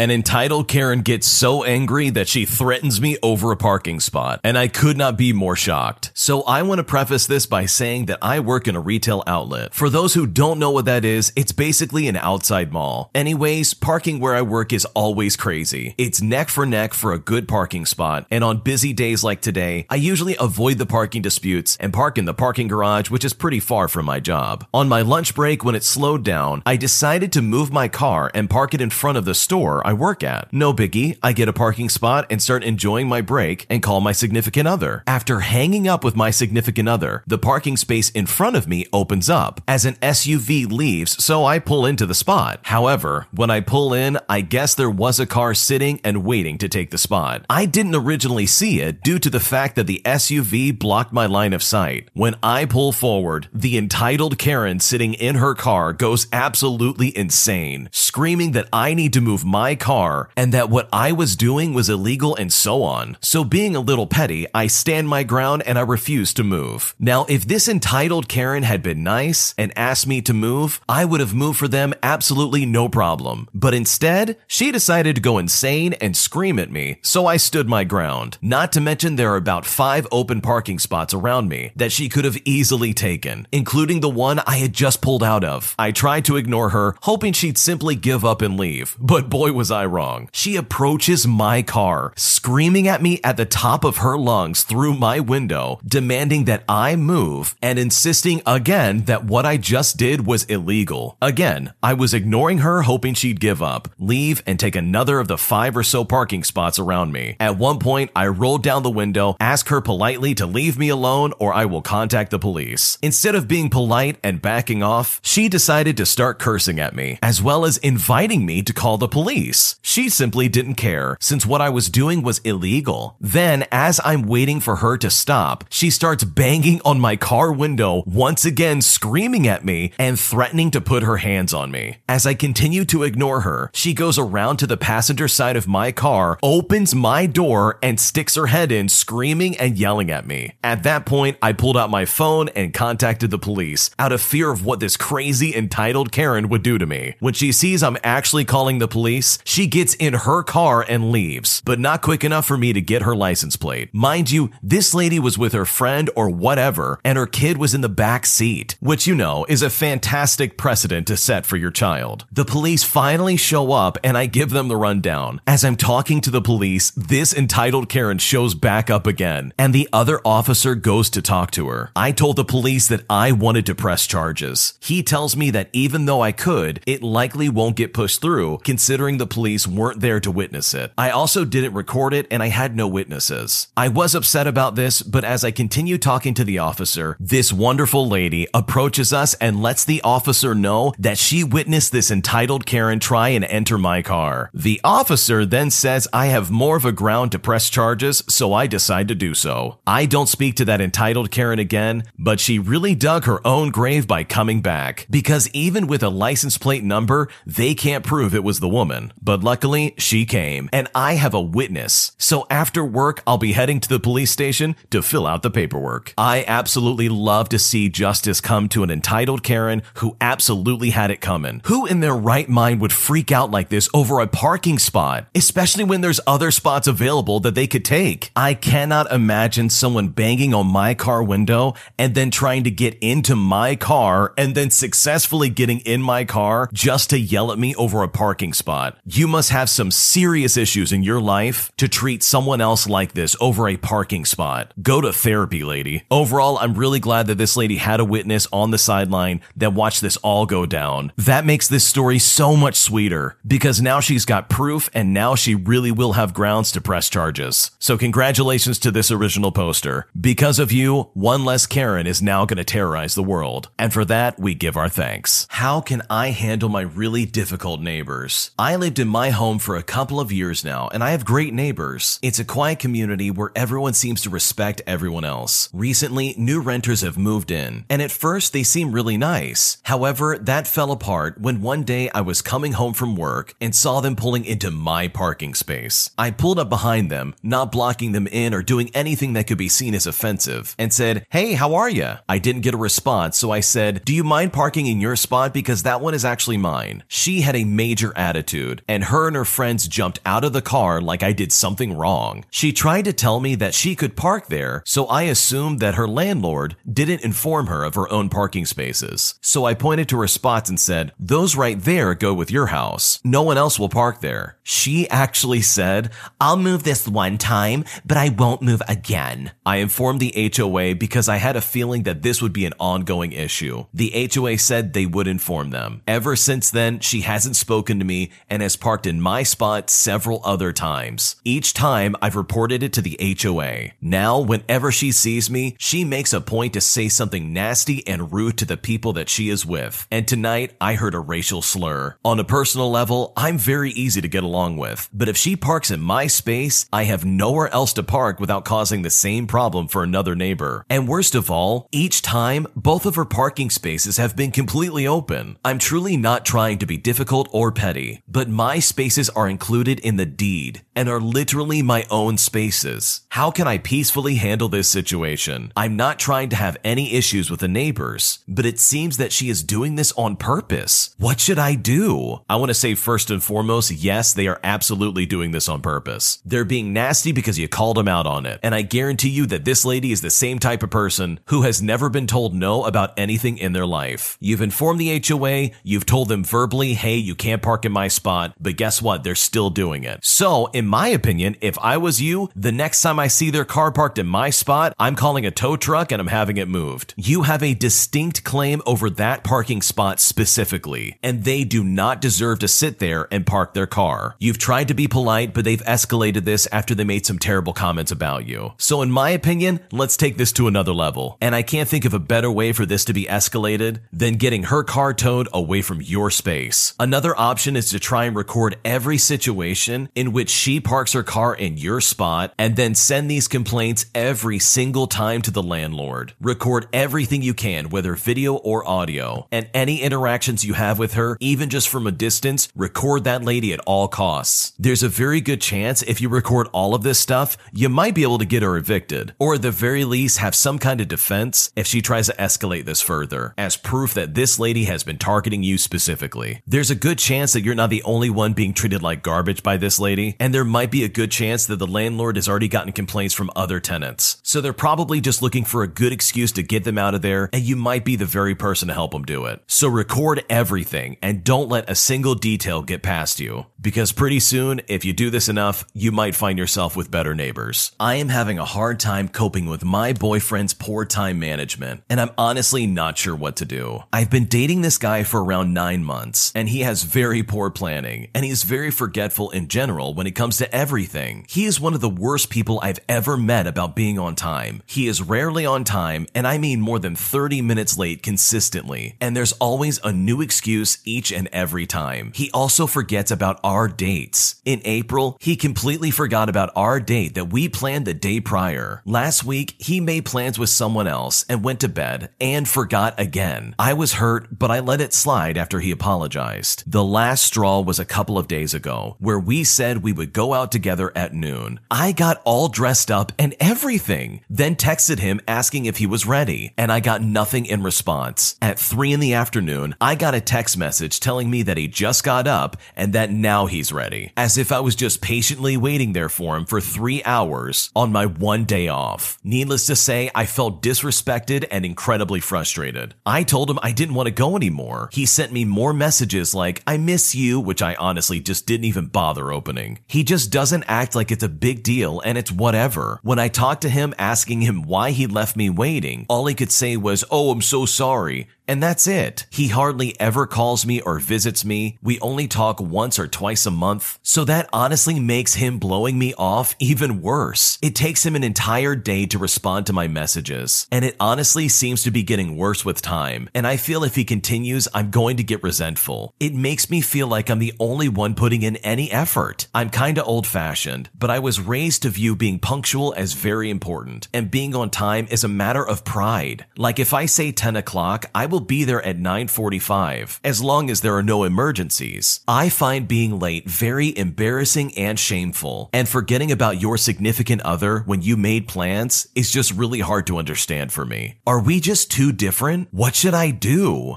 An entitled Karen gets so angry that she threatens me over a parking spot, and I could not be more shocked. So I want to preface this by saying that I work in a retail outlet. For those who don't know what that is, it's basically an outside mall. Anyways, parking where I work is always crazy. It's neck for neck for a good parking spot, and on busy days like today, I usually avoid the parking disputes and park in the parking garage, which is pretty far from my job. On my lunch break, when it slowed down, I decided to move my car and park it in front of the store I work at. No biggie, I get a parking spot and start enjoying my break and call my significant other. After hanging up with my significant other, the parking space in front of me opens up as an SUV leaves, so I pull into the spot. However, when I pull in, I guess there was a car sitting and waiting to take the spot. I didn't originally see it due to the fact that the SUV blocked my line of sight. When I pull forward, the entitled Karen sitting in her car goes absolutely insane, screaming that I need to move my car and that what I was doing was illegal and so on. So being a little petty, I stand my ground and I refuse to move. Now, if this entitled Karen had been nice and asked me to move, I would have moved for them absolutely no problem. But instead, she decided to go insane and scream at me, so I stood my ground. Not to mention there are about five open parking spots around me that she could have easily taken, including the one I had just pulled out of. I tried to ignore her, hoping she'd simply give up and leave, but boy was I wrong. She approaches my car, screaming at me at the top of her lungs through my window, demanding that I move and insisting again that what I just did was illegal. Again, I was ignoring her, hoping she'd give up, leave, and take another of the five or so parking spots around me. At one point, I rolled down the window, asked her politely to leave me alone or I will contact the police. Instead of being polite and backing off, she decided to start cursing at me, as well as inviting me to call the police. She simply didn't care, since what I was doing was illegal. Then, as I'm waiting for her to stop, she starts banging on my car window, once again screaming at me and threatening to put her hands on me. As I continue to ignore her, she goes around to the passenger side of my car, opens my door, and sticks her head in, screaming and yelling at me. At that point, I pulled out my phone and contacted the police out of fear of what this crazy entitled Karen would do to me. When she sees I'm actually calling the police, she gets in her car and leaves, but not quick enough for me to get her license plate. Mind you, this lady was with her friend or whatever, and her kid was in the back seat, which you know is a fantastic precedent to set for your child. The police finally show up and I give them the rundown. As I'm talking to the police, this entitled Karen shows back up again, and the other officer goes to talk to her. I told the police that I wanted to press charges. He tells me that even though I could, it likely won't get pushed through, considering the police weren't there to witness it. I also didn't record it and I had no witnesses. I was upset about this, but as I continue talking to the officer, this wonderful lady approaches us and lets the officer know that she witnessed this entitled Karen try and enter my car. The officer then says I have more of a ground to press charges, so I decide to do so. I don't speak to that entitled Karen again, but she really dug her own grave by coming back, because even with a license plate number, they can't prove it was the woman. But luckily, she came, and I have a witness. So after work, I'll be heading to the police station to fill out the paperwork. I absolutely love to see justice come to an entitled Karen who absolutely had it coming. Who in their right mind would freak out like this over a parking spot, especially when there's other spots available that they could take? I cannot imagine someone banging on my car window and then trying to get into my car and then successfully getting in my car just to yell at me over a parking spot. You must have some serious issues in your life to treat someone else like this over a parking spot. Go to therapy, lady. Overall, I'm really glad that this lady had a witness on the sideline that watched this all go down. That makes this story so much sweeter because now she's got proof and now she really will have grounds to press charges. So congratulations to this original poster. Because of you, one less Karen is now going to terrorize the world. And for that, we give our thanks. How can I handle my really difficult neighbors? I lived in my home for a couple of years now and I have great neighbors. It's a quiet community where everyone seems to respect everyone else. Recently, new renters have moved in and at first they seem really nice. However, that fell apart when one day I was coming home from work and saw them pulling into my parking space. I pulled up behind them, not blocking them in or doing anything that could be seen as offensive, and said, Hey, how are you? I didn't get a response, so I said, Do you mind parking in your spot because that one is actually mine? She had a major attitude and her and her friends jumped out of the car like I did something wrong. She tried to tell me that she could park there, so I assumed that her landlord didn't inform her of her own parking spaces. So I pointed to her spots and said, Those right there go with your house. No one else will park there. She actually said, I'll move this one time, but I won't move again. I informed the HOA because I had a feeling that this would be an ongoing issue. The HOA said they would inform them. Ever since then, she hasn't spoken to me and has parked in my spot several other times. Each time I've reported it to the HOA. Now, whenever she sees me, she makes a point to say something nasty and rude to the people that she is with. And tonight, I heard a racial slur. On a personal level, I'm very easy to get along with. But if she parks in my space, I have nowhere else to park without causing the same problem for another neighbor. And worst of all, each time, both of her parking spaces have been completely open. I'm truly not trying to be difficult or petty, but my spaces are included in the deed and are literally my own spaces. How can I peacefully handle this situation? I'm not trying to have any issues with the neighbors, but it seems that she is doing this on purpose. What should I do? I want to say first and foremost, yes, they are absolutely doing this on purpose. They're being nasty because you called them out on it. And I guarantee you that this lady is the same type of person who has never been told no about anything in their life. You've informed the HOA, you've told them verbally, hey, you can't park in my spot, but guess what? They're still doing it. So, in my opinion, if I was you, the next time I see their car parked in my spot, I'm calling a tow truck and I'm having it moved. You have a distinct claim over that parking spot specifically, and they do not deserve to sit there and park their car. You've tried to be polite, but they've escalated this after they made some terrible comments about you. So, in my opinion, let's take this to another level. And I can't think of a better way for this to be escalated than getting her car towed away from your space. Another option is to try and record every situation in which she parks her car in your spot and then send these complaints every single time to the landlord. Record everything you can, whether video or audio, and any interactions you have with her, even just from a distance, record that lady at all costs. There's a very good chance if you record all of this stuff, you might be able to get her evicted, or at the very least have some kind of defense if she tries to escalate this further, as proof that this lady has been targeting you specifically. There's a good chance that you're not the only one being treated like garbage by this lady, and there might be a good chance that the landlord has already gotten complaints from other tenants. So they're probably just looking for a good excuse to get them out of there, and you might be the very person to help them do it. So record everything and don't let a single detail get past you. Because pretty soon, if you do this enough, you might find yourself with better neighbors. I am having a hard time coping with my boyfriend's poor time management, and I'm honestly not sure what to do. I've been dating this guy for around nine months, and he has very poor planning, and he's very forgetful in general when it comes to everything. He is one of the worst people I've ever met about being on time. He is rarely on time, and I mean more than 30 minutes late consistently, and there's always a new excuse each and every time. He also forgets about our dates. In April, he completely forgot about our date that we planned the day prior. Last week, he made plans with someone else and went to bed and forgot again. I was hurt, but I let it slide after he apologized. The last straw was a couple of days ago, where we said we would go out together at noon. I got all dressed up and everything, then texted him asking if he was ready, and I got nothing in response. At 3 in the afternoon, I got a text message telling me that he just got up and that now he's ready, as if I was just patiently waiting there for him for three hours on my one day off. Needless to say, I felt disrespected and incredibly frustrated. I told him I didn't want to go anymore. He sent me more messages like, I miss you, which I honestly just didn't even bother opening. He just doesn't act like it's a big deal and it's whatever. When I talked to him asking him why he left me waiting, all he could say was, Oh, I'm so sorry. And that's it. He hardly ever calls me or visits me. We only talk once or twice a month. So that honestly makes him blowing me off even worse. It takes him an entire day to respond to my messages. And it honestly seems to be getting worse with time. And I feel if he continues, I'm going to get resentful. It makes me feel like I'm the only one putting in any effort. I'm kinda old fashioned, but I was raised to view being punctual as very important. And being on time is a matter of pride. Like if I say 10 o'clock, I will be there at 9:45 as long as there are no emergencies. I find being late very embarrassing and shameful, and forgetting about your significant other when you made plans is just really hard to understand for me. Are we just too different? What should I do?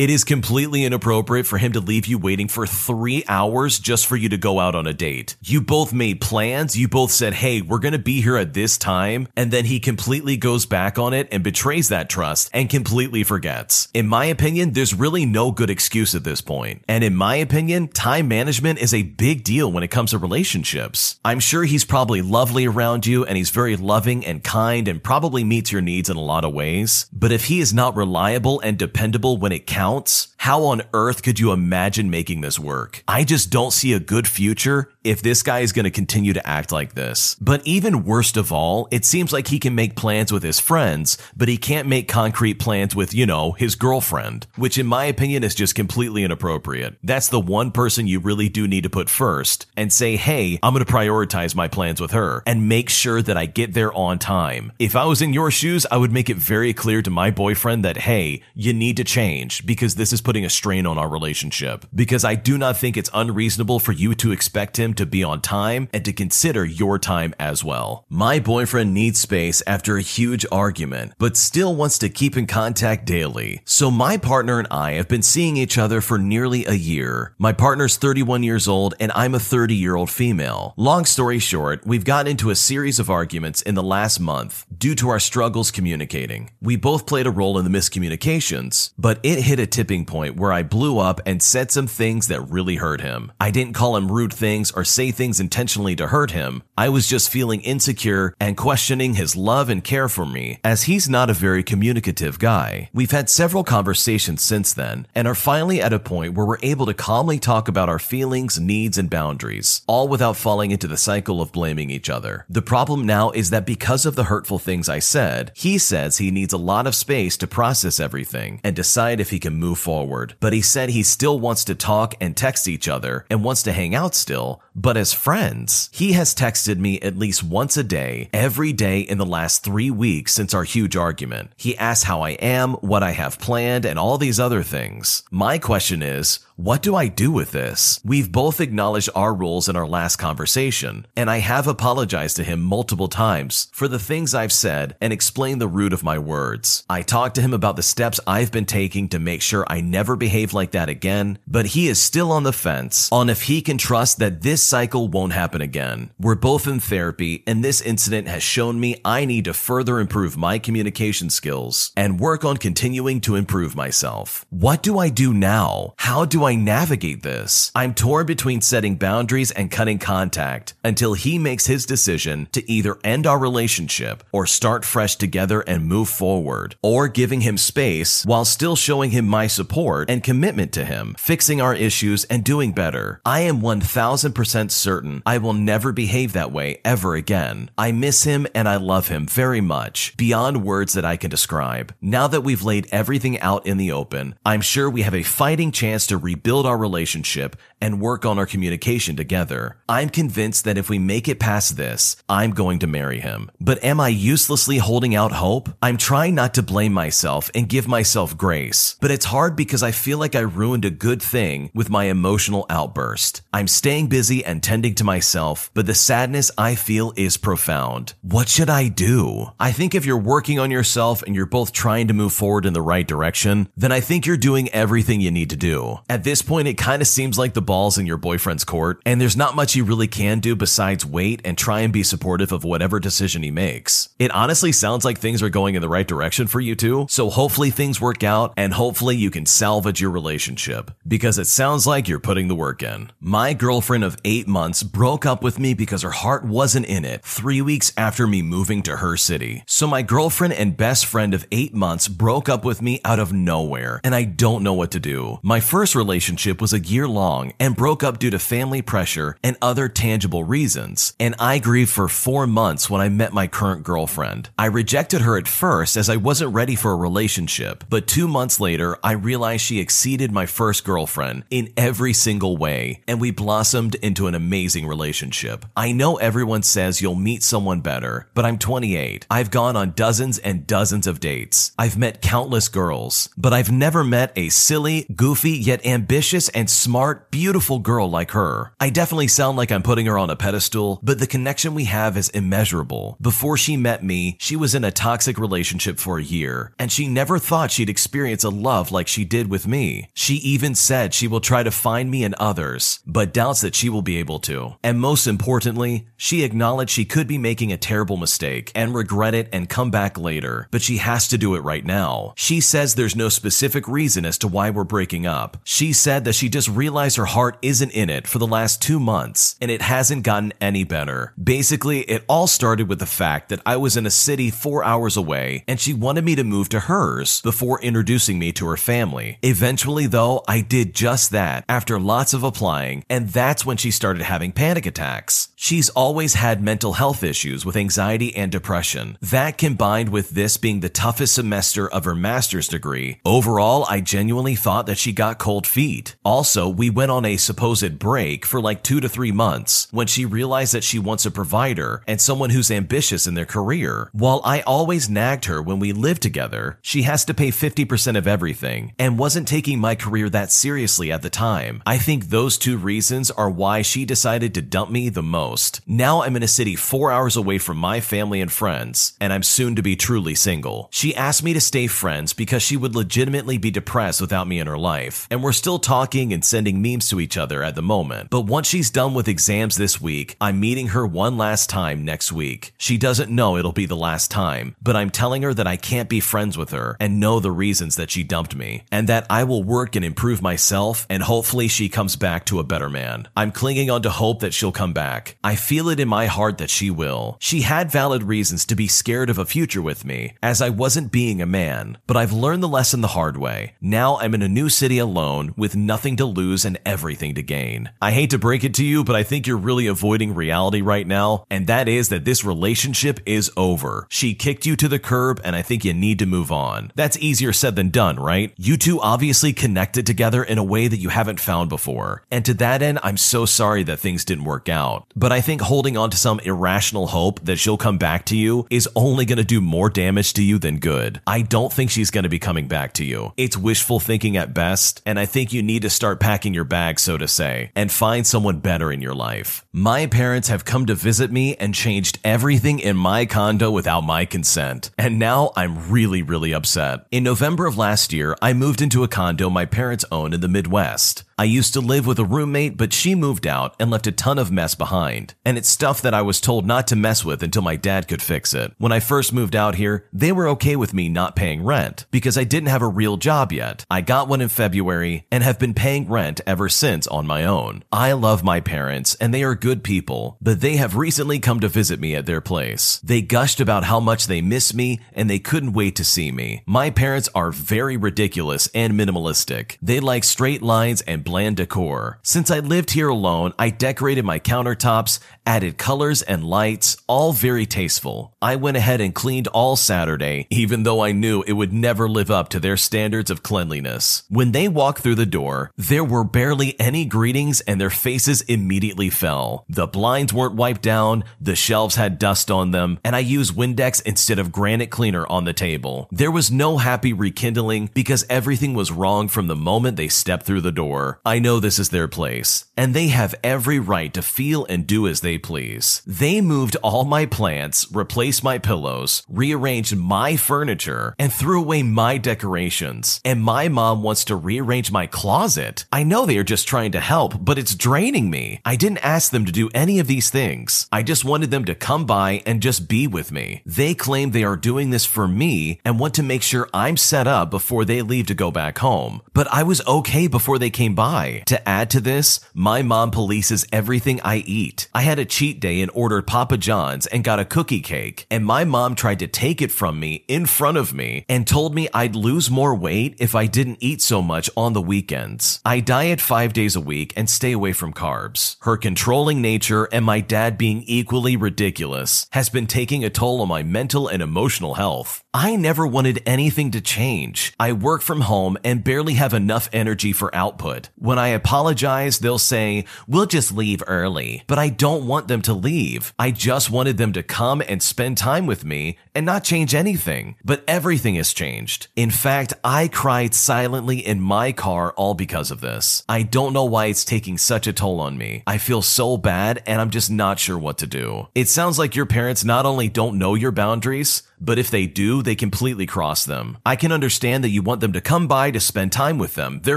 It is completely inappropriate for him to leave you waiting for three hours just for you to go out on a date. You both made plans. You both said, hey, we're going to be here at this time. And then he completely goes back on it and betrays that trust and completely forgets. In my opinion, there's really no good excuse at this point. And in my opinion, time management is a big deal when it comes to relationships. I'm sure he's probably lovely around you and he's very loving and kind and probably meets your needs in a lot of ways. But if he is not reliable and dependable when it counts, ounce how on earth could you imagine making this work? I just don't see a good future if this guy is going to continue to act like this. But even worst of all, it seems like he can make plans with his friends, but he can't make concrete plans with, you know, his girlfriend, which in my opinion is just completely inappropriate. That's the one person you really do need to put first and say, hey, I'm going to prioritize my plans with her and make sure that I get there on time. If I was in your shoes, I would make it very clear to my boyfriend that, hey, you need to change because this is putting a strain on our relationship. Because I do not think it's unreasonable for you to expect him to be on time and to consider your time as well. My boyfriend needs space after a huge argument, but still wants to keep in contact daily. So my partner and I have been seeing each other for nearly a year. My partner's 31 years old and I'm a 30 year old female. Long story short, we've gotten into a series of arguments in the last month due to our struggles communicating. We both played a role in the miscommunications, but it hit a tipping point where I blew up and said some things that really hurt him. I didn't call him rude things or say things intentionally to hurt him. I was just feeling insecure and questioning his love and care for me, as he's not a very communicative guy. We've had several conversations since then and are finally at a point where we're able to calmly talk about our feelings, needs, and boundaries, all without falling into the cycle of blaming each other. The problem now is that because of the hurtful things I said, he says he needs a lot of space to process everything and decide if he can move forward. But he said he still wants to talk and text each other and wants to hang out still, but as friends, he has texted me at least once a day, every day in the last three weeks since our huge argument. He asks how I am, what I have planned, and all these other things. My question is, what do I do with this? We've both acknowledged our roles in our last conversation, and I have apologized to him multiple times for the things I've said and explained the root of my words. I talked to him about the steps I've been taking to make sure I never behave like that again, but he is still on the fence on if he can trust that this cycle won't happen again. We're both in therapy, and this incident has shown me I need to further improve my communication skills and work on continuing to improve myself. What do I do now? How do I navigate this? I'm torn between setting boundaries and cutting contact until he makes his decision to either end our relationship or start fresh together and move forward, or giving him space while still showing him my support and commitment to him, fixing our issues and doing better. I am 1000% certain I will never behave that way ever again. I miss him and I love him very much, beyond words that I can describe. Now that we've laid everything out in the open, I'm sure we have a fighting chance to rebuild our relationship and work on our communication together. I'm convinced that if we make it past this, I'm going to marry him. But am I uselessly holding out hope? I'm trying not to blame myself and give myself grace, but it's hard because I feel like I ruined a good thing with my emotional outburst. I'm staying busy and tending to myself, but the sadness I feel is profound. What should I do? I think if you're working on yourself and you're both trying to move forward in the right direction, then I think you're doing everything you need to do. At this point, it kind of seems like the ball's in your boyfriend's court, and there's not much you really can do besides wait and try and be supportive of whatever decision he makes. It honestly sounds like things are going in the right direction for you two, so hopefully things work out and hopefully you can salvage your relationship because it sounds like you're putting the work in. My girlfriend of eight months broke up with me because her heart wasn't in it three weeks after me moving to her city. So my girlfriend and best friend of eight months broke up with me out of nowhere, and I don't know what to do. My first relationship was a year long and broke up due to family pressure and other tangible reasons, and I grieved for four months when I met my current girlfriend. I rejected her at first as I wasn't ready for a relationship, but two months later, I realized she exceeded my first girlfriend in every single way, and we blossomed into an amazing relationship. I know everyone says you'll meet someone better, but I'm 28. I've gone on dozens and dozens of dates. I've met countless girls, but I've never met a silly, goofy, yet ambitious and smart, beautiful girl like her. I definitely sound like I'm putting her on a pedestal, but the connection we have is immeasurable. Before she met me, she was in a toxic relationship for a year, and she never thought she'd experience a love like she did with me. She even said she will try to find me in others, but doubts that she will be able to. And most importantly, she acknowledged she could be making a terrible mistake and regret it and come back later, but she has to do it right now. She says there's no specific reason as to why we're breaking up. She said that she just realized her heart isn't in it for the last two months and it hasn't gotten any better. Basically, it all started with the fact that I was in a city four hours away and she wanted me to move to hers before introducing me to her family. Eventually, though, I did just that after lots of applying, and that's when she started having panic attacks. She's always had mental health issues with anxiety and depression. That combined with this being the toughest semester of her master's degree, overall, I genuinely thought that she got cold feet. Also, we went on a supposed break for like two to three months when she realized that she wants a provider and someone who's ambitious in their career. While I always nagged her when we lived together, she has to pay 50% of everything and wasn't taking my career that seriously at the time. I think those two reasons are why she decided to dump me the most. Now I'm in a city four hours away from my family and friends, and I'm soon to be truly single. She asked me to stay friends because she would legitimately be depressed without me in her life, and we're still talking and sending memes to each other at the moment. But once she's done with exams this week, I'm meeting her one last time next week. She doesn't know it'll be the last time, but I'm telling her that I can't be friends with her and know the reasons that she dumped me, and that I will work and improve myself, and hopefully she comes back to a better man. I'm clinging on to hope that she'll come back. I feel it in my heart that she will. She had valid reasons to be scared of a future with me, as I wasn't being a man, but I've learned the lesson the hard way. Now I'm in a new city alone with nothing to lose and everything to gain. I hate to break it to you, but I think you're really avoiding reality right now, and that is that this relationship is over. She kicked you to the curb, and I think you need to move on. That's easier said than done, right? You two obviously connected together in a way that you haven't found before. And to that end, I'm so sorry that things didn't work out. But I think holding on to some irrational hope that she'll come back to you is only going to do more damage to you than good. I don't think she's going to be coming back to you. It's wishful thinking at best, and I think you need to start packing your bags, so to say, and find someone better in your life. My parents have come to visit me and changed everything in my condo without my consent, and now I'm really, really upset. In November of last year, I moved into a condo my parents own in the Midwest. I used to live with a roommate, but she moved out and left a ton of mess behind. And it's stuff that I was told not to mess with until my dad could fix it. When I first moved out here, they were okay with me not paying rent because I didn't have a real job yet. I got one in February and have been paying rent ever since on my own. I love my parents and they are good people, but they have recently come to visit me at their place. They gushed about how much they miss me and they couldn't wait to see me. My parents are very ridiculous and minimalistic. They like straight lines and bland decor. Since I lived here alone, I decorated my countertops, added colors and lights, all very tasteful. I went ahead and cleaned all Saturday, even though I knew it would never live up to their standards of cleanliness. When they walked through the door, there were barely any greetings and their faces immediately fell. The blinds weren't wiped down, the shelves had dust on them, and I used Windex instead of granite cleaner on the table. There was no happy rekindling because everything was wrong from the moment they stepped through the door. I know this is their place, and they have every right to feel and do as they please. They moved all my plants, replaced my pillows, rearranged my furniture, and threw away my decorations. And my mom wants to rearrange my closet. I know they are just trying to help, but it's draining me. I didn't ask them to do any of these things. I just wanted them to come by and just be with me. They claim they are doing this for me and want to make sure I'm set up before they leave to go back home. But I was okay before they came by To add to this, my mom polices everything I eat. I had a cheat day and ordered Papa John's and got a cookie cake, and my mom tried to take it from me in front of me and told me I'd lose more weight if I didn't eat so much on the weekends. I diet five days a week and stay away from carbs. Her controlling nature and my dad being equally ridiculous has been taking a toll on my mental and emotional health. I never wanted anything to change. I work from home and barely have enough energy for output. When I apologize, they'll say, we'll just leave early. But I don't want them to leave. I just wanted them to come and spend time with me and not change anything. But everything has changed. In fact, I cried silently in my car all because of this. I don't know why it's taking such a toll on me. I feel so bad and I'm just not sure what to do. It sounds like your parents not only don't know your boundaries, but if they do, they completely cross them. I can understand that you want them to come by to spend time with them. Their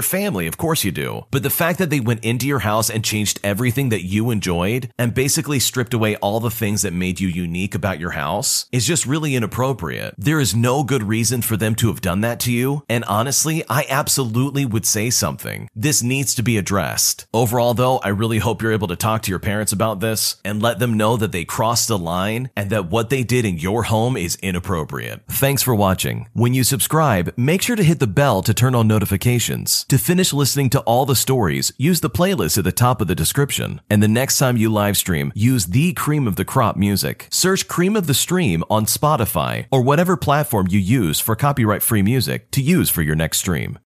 family, of course you do. But the fact that they went into your house and changed everything that you enjoyed and basically stripped away all the things that made you unique about your house is just really inappropriate. There is no good reason for them to have done that to you. And honestly, I absolutely would say something. This needs to be addressed. Overall, though, I really hope you're able to talk to your parents about this and let them know that they crossed the line and that what they did in your home is inappropriate. Thanks for watching. When you subscribe, make sure to hit the bell to turn on notifications. To finish listening to all the stories, use the playlist at the top of the description. And the next time you live stream, use the cream of the crop music. Search Cream of the Stream on Spotify or whatever platform you use for copyright free music to use for your next stream.